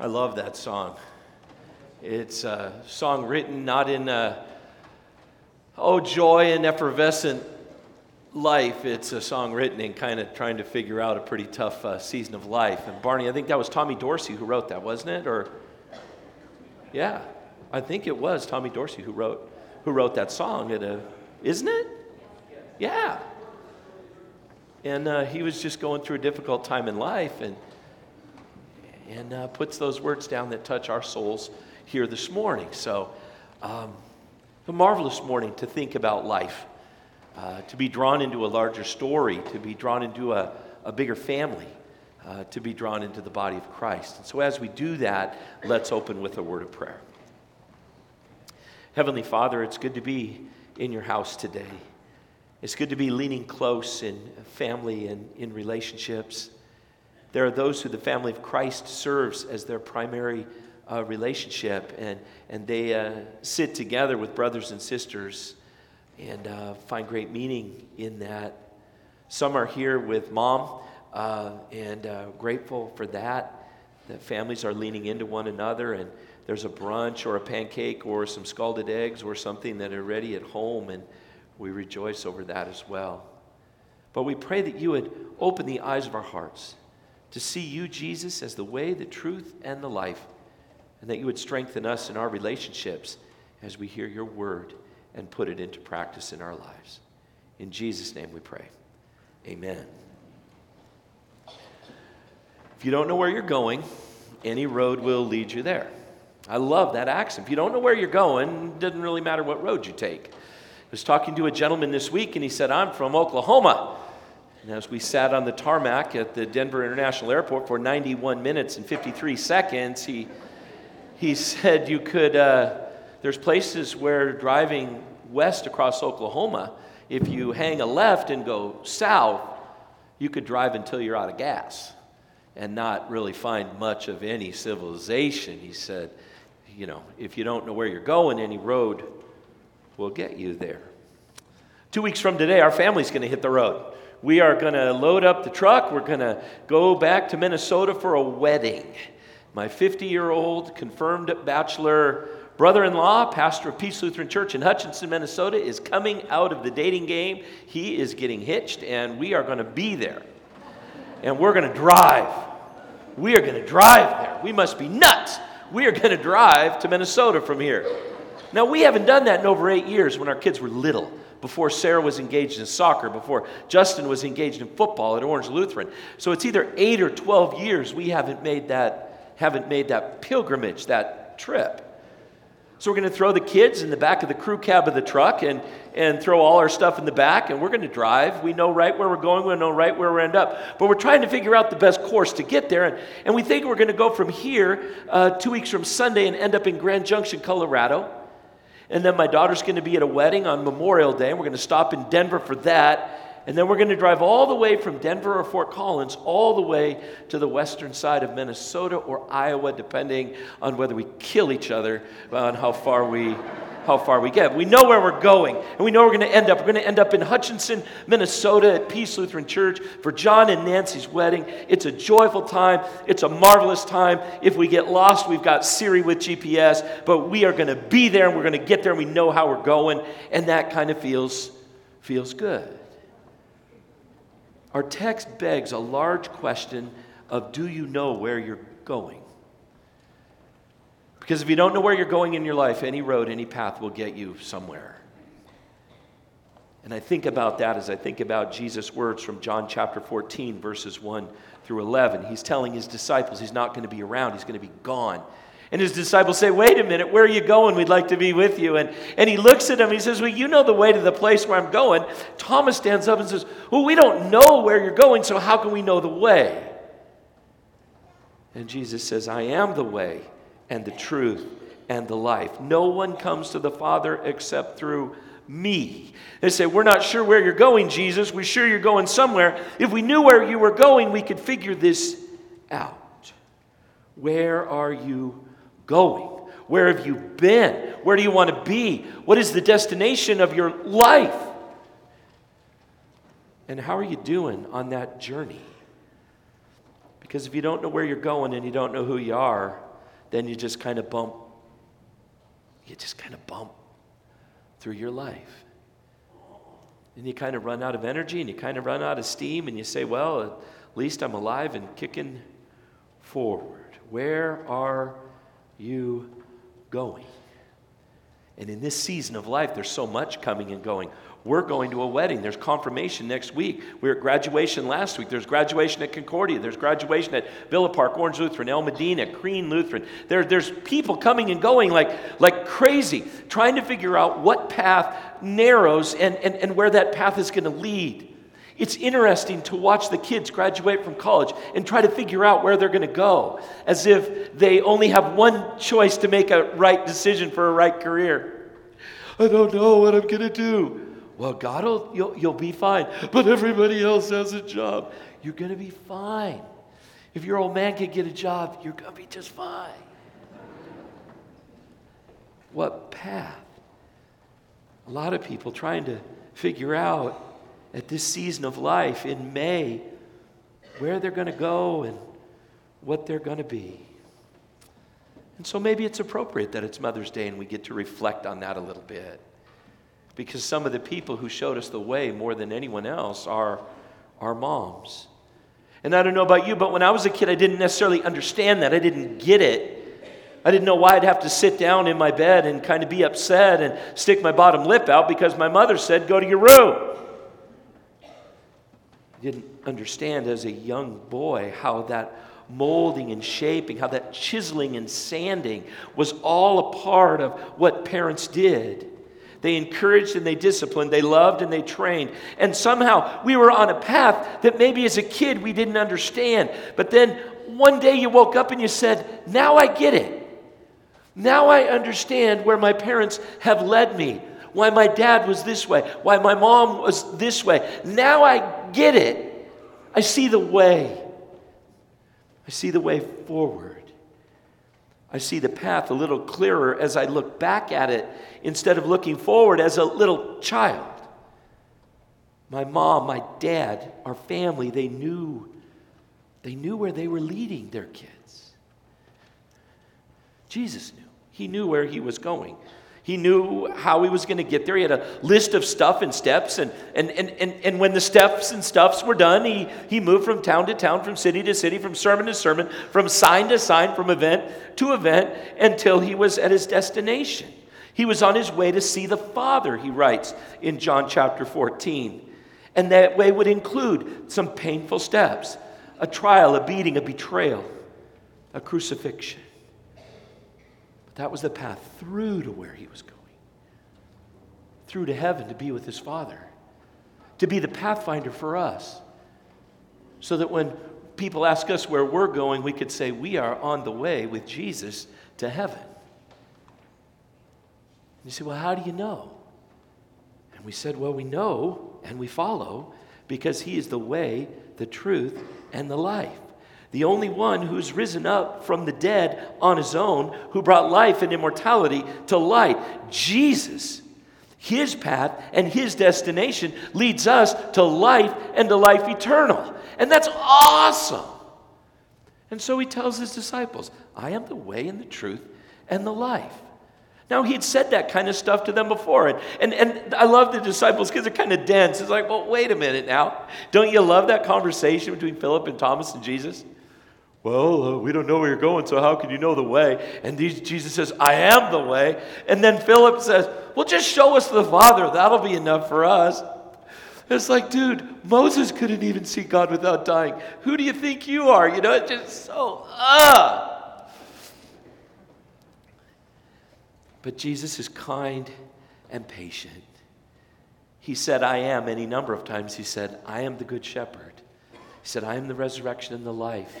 I love that song. It's a song written not in, a, oh, joy and effervescent life. It's a song written in kind of trying to figure out a pretty tough uh, season of life. And Barney, I think that was Tommy Dorsey who wrote that, wasn't it? Or, yeah, I think it was Tommy Dorsey who wrote, who wrote that song. Isn't it? Yeah. And uh, he was just going through a difficult time in life. And and uh, puts those words down that touch our souls here this morning. So, um, a marvelous morning to think about life, uh, to be drawn into a larger story, to be drawn into a, a bigger family, uh, to be drawn into the body of Christ. And so, as we do that, let's open with a word of prayer. Heavenly Father, it's good to be in your house today. It's good to be leaning close in family and in relationships. There are those who the family of Christ serves as their primary uh, relationship, and, and they uh, sit together with brothers and sisters and uh, find great meaning in that. Some are here with mom uh, and uh, grateful for that. That families are leaning into one another, and there's a brunch or a pancake or some scalded eggs or something that are ready at home, and we rejoice over that as well. But we pray that you would open the eyes of our hearts to see you, Jesus, as the way, the truth, and the life, and that you would strengthen us in our relationships as we hear your word and put it into practice in our lives. In Jesus' name we pray. Amen. If you don't know where you're going, any road will lead you there. I love that accent. If you don't know where you're going, it doesn't really matter what road you take. I was talking to a gentleman this week, and he said, I'm from Oklahoma. And as we sat on the tarmac at the Denver International Airport for 91 minutes and 53 seconds, he, he said you could, uh, there's places where driving west across Oklahoma, if you hang a left and go south, you could drive until you're out of gas and not really find much of any civilization. He said, you know, if you don't know where you're going, any road will get you there. Two weeks from today, our family's going to hit the road we are going to load up the truck. We're going to go back to Minnesota for a wedding. My 50 year old confirmed bachelor brother in law, pastor of Peace Lutheran Church in Hutchinson, Minnesota, is coming out of the dating game. He is getting hitched, and we are going to be there. And we're going to drive. We are going to drive there. We must be nuts. We are going to drive to Minnesota from here. Now, we haven't done that in over eight years when our kids were little before Sarah was engaged in soccer, before Justin was engaged in football at Orange Lutheran. So it's either 8 or 12 years we haven't made that haven't made that pilgrimage, that trip. So we're going to throw the kids in the back of the crew cab of the truck and, and throw all our stuff in the back, and we're going to drive. We know right where we're going, we know right where we end up. But we're trying to figure out the best course to get there. And, and we think we're going to go from here uh, two weeks from Sunday and end up in Grand Junction, Colorado. And then my daughter's going to be at a wedding on Memorial Day, and we're going to stop in Denver for that. And then we're going to drive all the way from Denver or Fort Collins all the way to the western side of Minnesota or Iowa, depending on whether we kill each other on how far we how far we get. We know where we're going, and we know we're going to end up. We're going to end up in Hutchinson, Minnesota at Peace Lutheran Church for John and Nancy's wedding. It's a joyful time, it's a marvelous time. If we get lost, we've got Siri with GPS, but we are going to be there and we're going to get there and we know how we're going, and that kind of feels, feels good. Our text begs a large question of do you know where you're going? Because if you don't know where you're going in your life, any road, any path will get you somewhere. And I think about that as I think about Jesus' words from John chapter 14, verses 1 through 11. He's telling his disciples he's not going to be around, he's going to be gone. And his disciples say, Wait a minute, where are you going? We'd like to be with you. And, and he looks at them, he says, Well, you know the way to the place where I'm going. Thomas stands up and says, Well, we don't know where you're going, so how can we know the way? And Jesus says, I am the way and the truth and the life. No one comes to the Father except through me. They say, We're not sure where you're going, Jesus. We're sure you're going somewhere. If we knew where you were going, we could figure this out. Where are you going? Where have you been? Where do you want to be? What is the destination of your life? And how are you doing on that journey? Because if you don't know where you're going and you don't know who you are, then you just kind of bump, you just kind of bump through your life. And you kind of run out of energy and you kind of run out of steam and you say, well, at least I'm alive and kicking forward. Where are you going? And in this season of life, there's so much coming and going. We're going to a wedding. There's confirmation next week. We were at graduation last week. There's graduation at Concordia. There's graduation at Villa Park, Orange Lutheran, El Modena, Crean Lutheran. There, there's people coming and going like, like crazy, trying to figure out what path narrows and, and, and where that path is going to lead. It's interesting to watch the kids graduate from college and try to figure out where they're going to go, as if they only have one choice to make a right decision for a right career. I don't know what I'm going to do. Well, God will, you'll, you'll be fine. But everybody else has a job. You're going to be fine. If your old man can get a job, you're going to be just fine. What path? A lot of people trying to figure out at this season of life in May where they're going to go and what they're going to be. And so maybe it's appropriate that it's Mother's Day and we get to reflect on that a little bit because some of the people who showed us the way more than anyone else are our moms. And I don't know about you, but when I was a kid, I didn't necessarily understand that. I didn't get it. I didn't know why I'd have to sit down in my bed and kind of be upset and stick my bottom lip out because my mother said, Go to your room. I didn't understand as a young boy how that molding and shaping, how that chiseling and sanding was all a part of what parents did. They encouraged and they disciplined. They loved and they trained. And somehow we were on a path that maybe as a kid we didn't understand. But then one day you woke up and you said, Now I get it. Now I understand where my parents have led me. Why my dad was this way. Why my mom was this way. Now I get it. I see the way. I see the way forward. I see the path a little clearer as I look back at it instead of looking forward as a little child. My mom, my dad, our family, they knew they knew where they were leading their kids. Jesus knew. He knew where he was going. He knew how he was going to get there. He had a list of stuff and steps. And, and, and, and, and when the steps and stuffs were done, he, he moved from town to town, from city to city, from sermon to sermon, from sign to sign, from event to event, until he was at his destination. He was on his way to see the Father, he writes in John chapter 14. And that way would include some painful steps a trial, a beating, a betrayal, a crucifixion. That was the path through to where he was going, through to heaven to be with his Father, to be the pathfinder for us, so that when people ask us where we're going, we could say, We are on the way with Jesus to heaven. And You say, Well, how do you know? And we said, Well, we know and we follow because he is the way, the truth, and the life the only one who's risen up from the dead on his own, who brought life and immortality to light. Jesus, his path and his destination leads us to life and to life eternal. And that's awesome. And so he tells his disciples, I am the way and the truth and the life. Now, he had said that kind of stuff to them before. And, and, and I love the disciples because they're kind of dense. It's like, well, wait a minute now. Don't you love that conversation between Philip and Thomas and Jesus? Well, uh, we don't know where you're going, so how can you know the way? And these, Jesus says, I am the way. And then Philip says, Well, just show us the Father. That'll be enough for us. It's like, dude, Moses couldn't even see God without dying. Who do you think you are? You know, it's just so, ah. But Jesus is kind and patient. He said, I am, any number of times. He said, I am the good shepherd. He said, I am the resurrection and the life.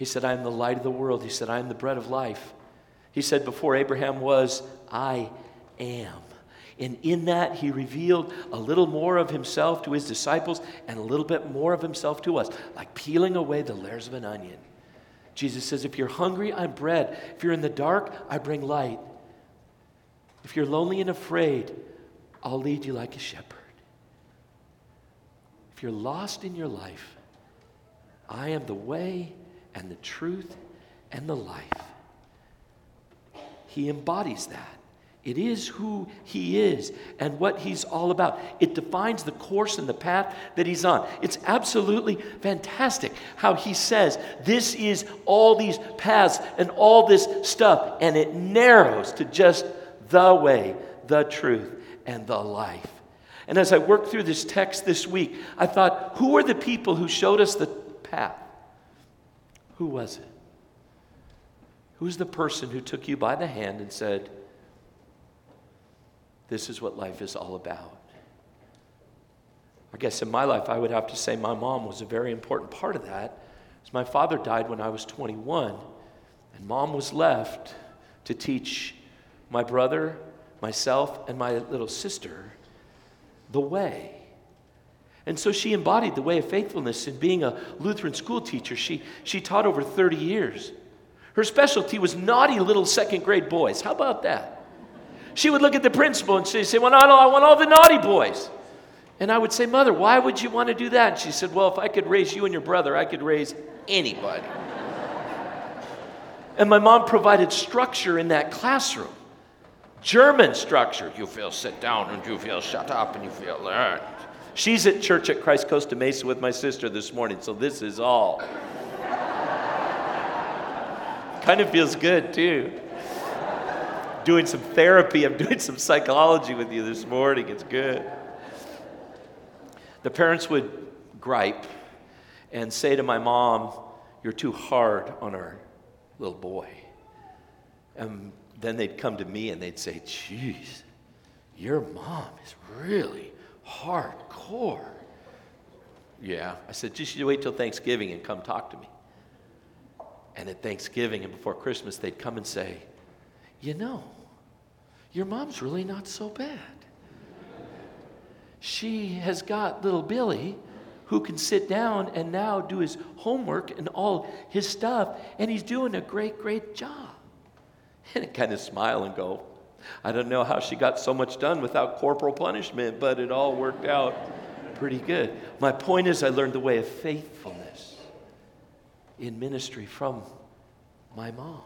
He said, I am the light of the world. He said, I am the bread of life. He said, Before Abraham was, I am. And in that, he revealed a little more of himself to his disciples and a little bit more of himself to us, like peeling away the layers of an onion. Jesus says, If you're hungry, I'm bread. If you're in the dark, I bring light. If you're lonely and afraid, I'll lead you like a shepherd. If you're lost in your life, I am the way, and the truth and the life. he embodies that. It is who he is and what he's all about. It defines the course and the path that he's on. It's absolutely fantastic how he says this is all these paths and all this stuff, and it narrows to just the way, the truth, and the life. And as I worked through this text this week, I thought, who are the people who showed us the path? Who was it? Who's the person who took you by the hand and said, this is what life is all about. I guess in my life, I would have to say my mom was a very important part of that. As my father died when I was 21, and mom was left to teach my brother, myself, and my little sister the way. And so she embodied the way of faithfulness in being a Lutheran school teacher. She, she taught over 30 years. Her specialty was naughty little second grade boys. How about that? She would look at the principal and she'd say, Well, no, I want all the naughty boys. And I would say, Mother, why would you want to do that? And she said, Well, if I could raise you and your brother, I could raise anybody. and my mom provided structure in that classroom. German structure. You feel sit down and you feel shut up and you feel learn. She's at church at Christ Costa Mesa with my sister this morning, so this is all. kind of feels good too doing some therapy. I'm doing some psychology with you this morning. It's good. The parents would gripe and say to my mom, You're too hard on our little boy. And then they'd come to me and they'd say, Geez, your mom is really hardcore. Yeah. I said, Just you wait till Thanksgiving and come talk to me. And at Thanksgiving and before Christmas, they'd come and say, you know, your mom's really not so bad. She has got little Billy who can sit down and now do his homework and all his stuff, and he's doing a great, great job. And I kind of smile and go, I don't know how she got so much done without corporal punishment, but it all worked out pretty good. My point is, I learned the way of faithfulness in ministry from my mom.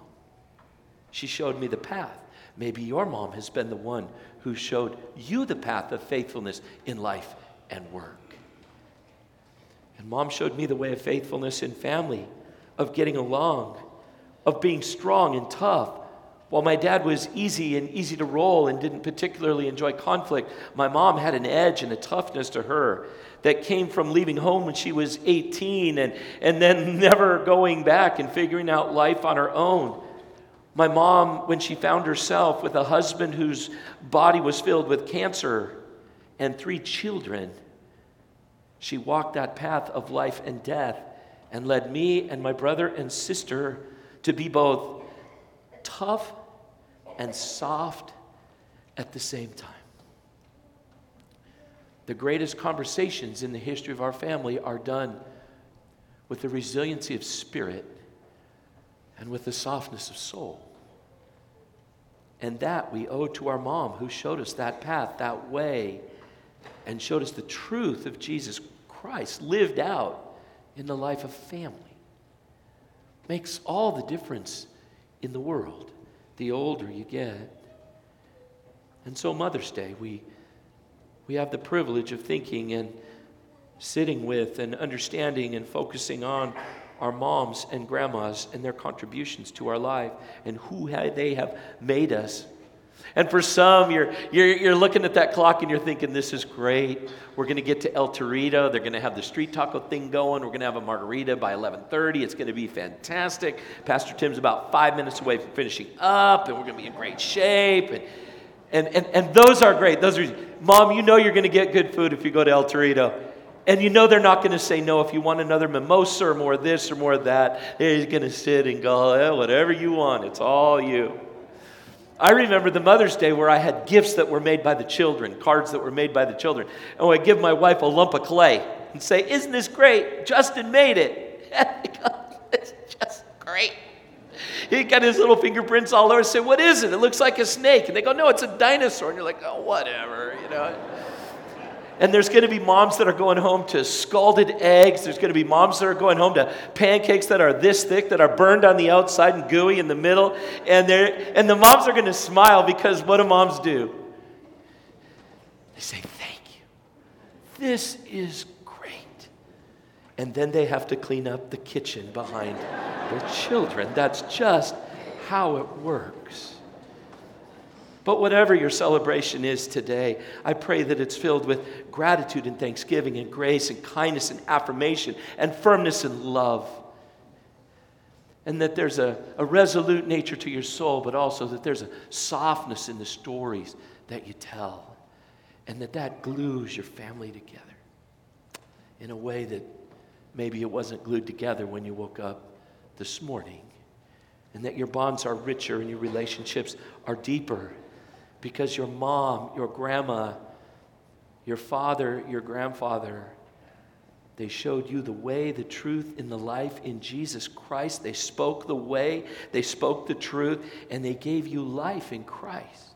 She showed me the path. Maybe your mom has been the one who showed you the path of faithfulness in life and work. And mom showed me the way of faithfulness in family, of getting along, of being strong and tough. While my dad was easy and easy to roll and didn't particularly enjoy conflict, my mom had an edge and a toughness to her that came from leaving home when she was 18 and, and then never going back and figuring out life on her own. My mom, when she found herself with a husband whose body was filled with cancer and three children, she walked that path of life and death and led me and my brother and sister to be both tough and soft at the same time. The greatest conversations in the history of our family are done with the resiliency of spirit and with the softness of soul. And that we owe to our mom who showed us that path, that way, and showed us the truth of Jesus Christ lived out in the life of family. Makes all the difference in the world the older you get. And so, Mother's Day, we, we have the privilege of thinking and sitting with and understanding and focusing on our moms and grandmas and their contributions to our life and who they have made us. And for some, you're, you're, you're looking at that clock and you're thinking, this is great. We're going to get to El Torito. They're going to have the street taco thing going. We're going to have a margarita by 11.30. It's going to be fantastic. Pastor Tim's about five minutes away from finishing up, and we're going to be in great shape. And, and, and, and those are great. Those are, Mom, you know you're going to get good food if you go to El Torito. And you know they're not going to say no if you want another mimosa or more of this or more of that. They're going to sit and go, eh, whatever you want, it's all you. I remember the Mother's Day where I had gifts that were made by the children, cards that were made by the children. And I give my wife a lump of clay and say, Isn't this great? Justin made it. it's just great. He got his little fingerprints all over. I say, What is it? It looks like a snake. And they go, No, it's a dinosaur. And you're like, Oh, whatever, you know. And there's going to be moms that are going home to scalded eggs. There's going to be moms that are going home to pancakes that are this thick, that are burned on the outside and gooey in the middle. And, and the moms are going to smile because what do moms do? They say, Thank you. This is great. And then they have to clean up the kitchen behind their children. That's just how it works. But whatever your celebration is today, I pray that it's filled with gratitude and thanksgiving and grace and kindness and affirmation and firmness and love. And that there's a, a resolute nature to your soul, but also that there's a softness in the stories that you tell. And that that glues your family together in a way that maybe it wasn't glued together when you woke up this morning. And that your bonds are richer and your relationships are deeper because your mom, your grandma, your father, your grandfather, they showed you the way, the truth, and the life in Jesus Christ. They spoke the way, they spoke the truth, and they gave you life in Christ.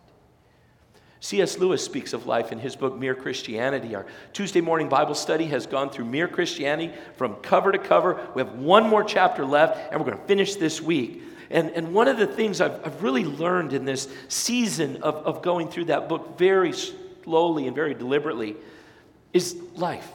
C.S. Lewis speaks of life in his book, Mere Christianity. Our Tuesday morning Bible study has gone through Mere Christianity from cover to cover. We have one more chapter left, and we're going to finish this week. And, and one of the things I've, I've really learned in this season of, of going through that book very slowly and very deliberately is life.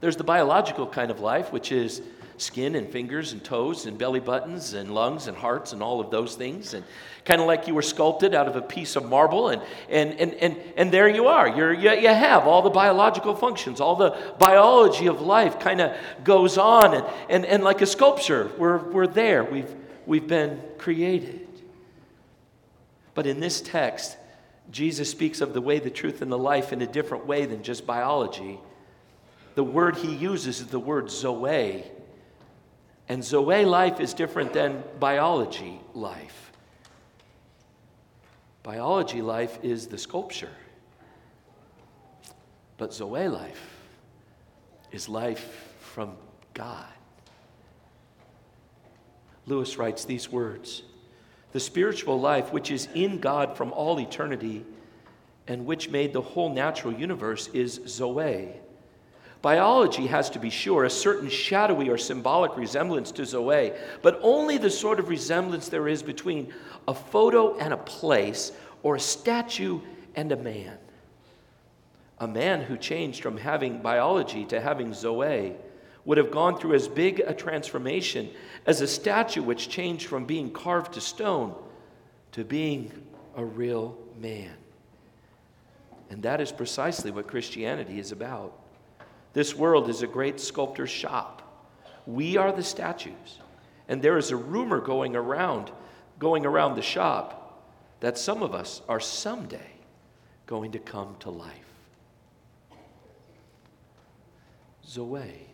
There's the biological kind of life, which is skin and fingers and toes and belly buttons and lungs and hearts and all of those things. And kind of like you were sculpted out of a piece of marble. And, and, and, and, and there you are. You're, you, you have all the biological functions, all the biology of life kind of goes on. And, and, and like a sculpture, we're, we're there. We've, we've been created. But in this text, Jesus speaks of the way, the truth, and the life in a different way than just biology. The word he uses is the word zoe, and Zoe life is different than biology life. Biology life is the sculpture, but Zoe life is life from God. Lewis writes these words The spiritual life which is in God from all eternity and which made the whole natural universe is Zoe Biology has to be sure a certain shadowy or symbolic resemblance to Zoe, but only the sort of resemblance there is between a photo and a place, or a statue and a man. A man who changed from having biology to having Zoe would have gone through as big a transformation as a statue which changed from being carved to stone to being a real man. And that is precisely what Christianity is about. This world is a great sculptor's shop. We are the statues. And there is a rumor going around, going around the shop that some of us are someday going to come to life. Zoe.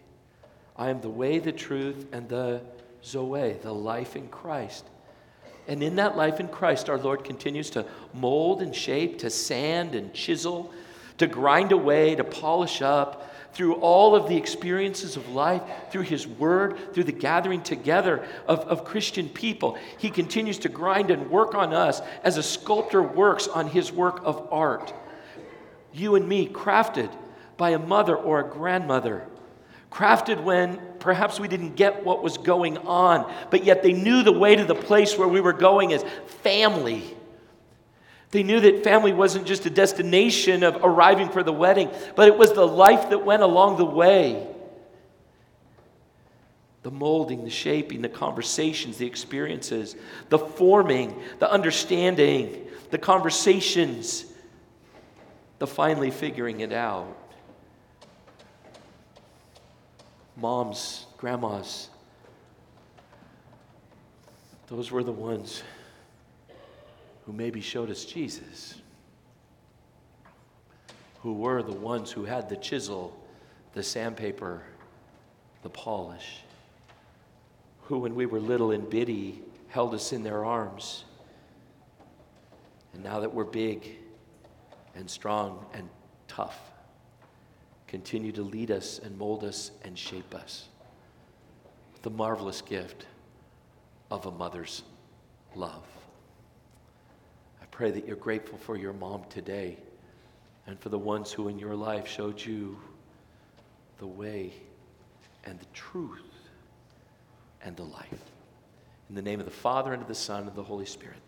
I am the way, the truth, and the Zoe, the life in Christ. And in that life in Christ, our Lord continues to mold and shape, to sand and chisel, to grind away, to polish up, through all of the experiences of life, through His Word, through the gathering together of, of Christian people. He continues to grind and work on us as a sculptor works on his work of art. You and me, crafted by a mother or a grandmother, crafted when perhaps we didn't get what was going on, but yet they knew the way to the place where we were going as family. They knew that family wasn't just a destination of arriving for the wedding, but it was the life that went along the way. The molding, the shaping, the conversations, the experiences, the forming, the understanding, the conversations, the finally figuring it out. Moms, grandmas, those were the ones who maybe showed us Jesus, who were the ones who had the chisel, the sandpaper, the polish, who, when we were little and bitty, held us in their arms. And now that we're big and strong and tough, continue to lead us and mold us and shape us. The marvelous gift of a mother's love pray that you're grateful for your mom today and for the ones who in your life showed you the way and the truth and the life. In the name of the Father, and of the Son, and of the Holy Spirit.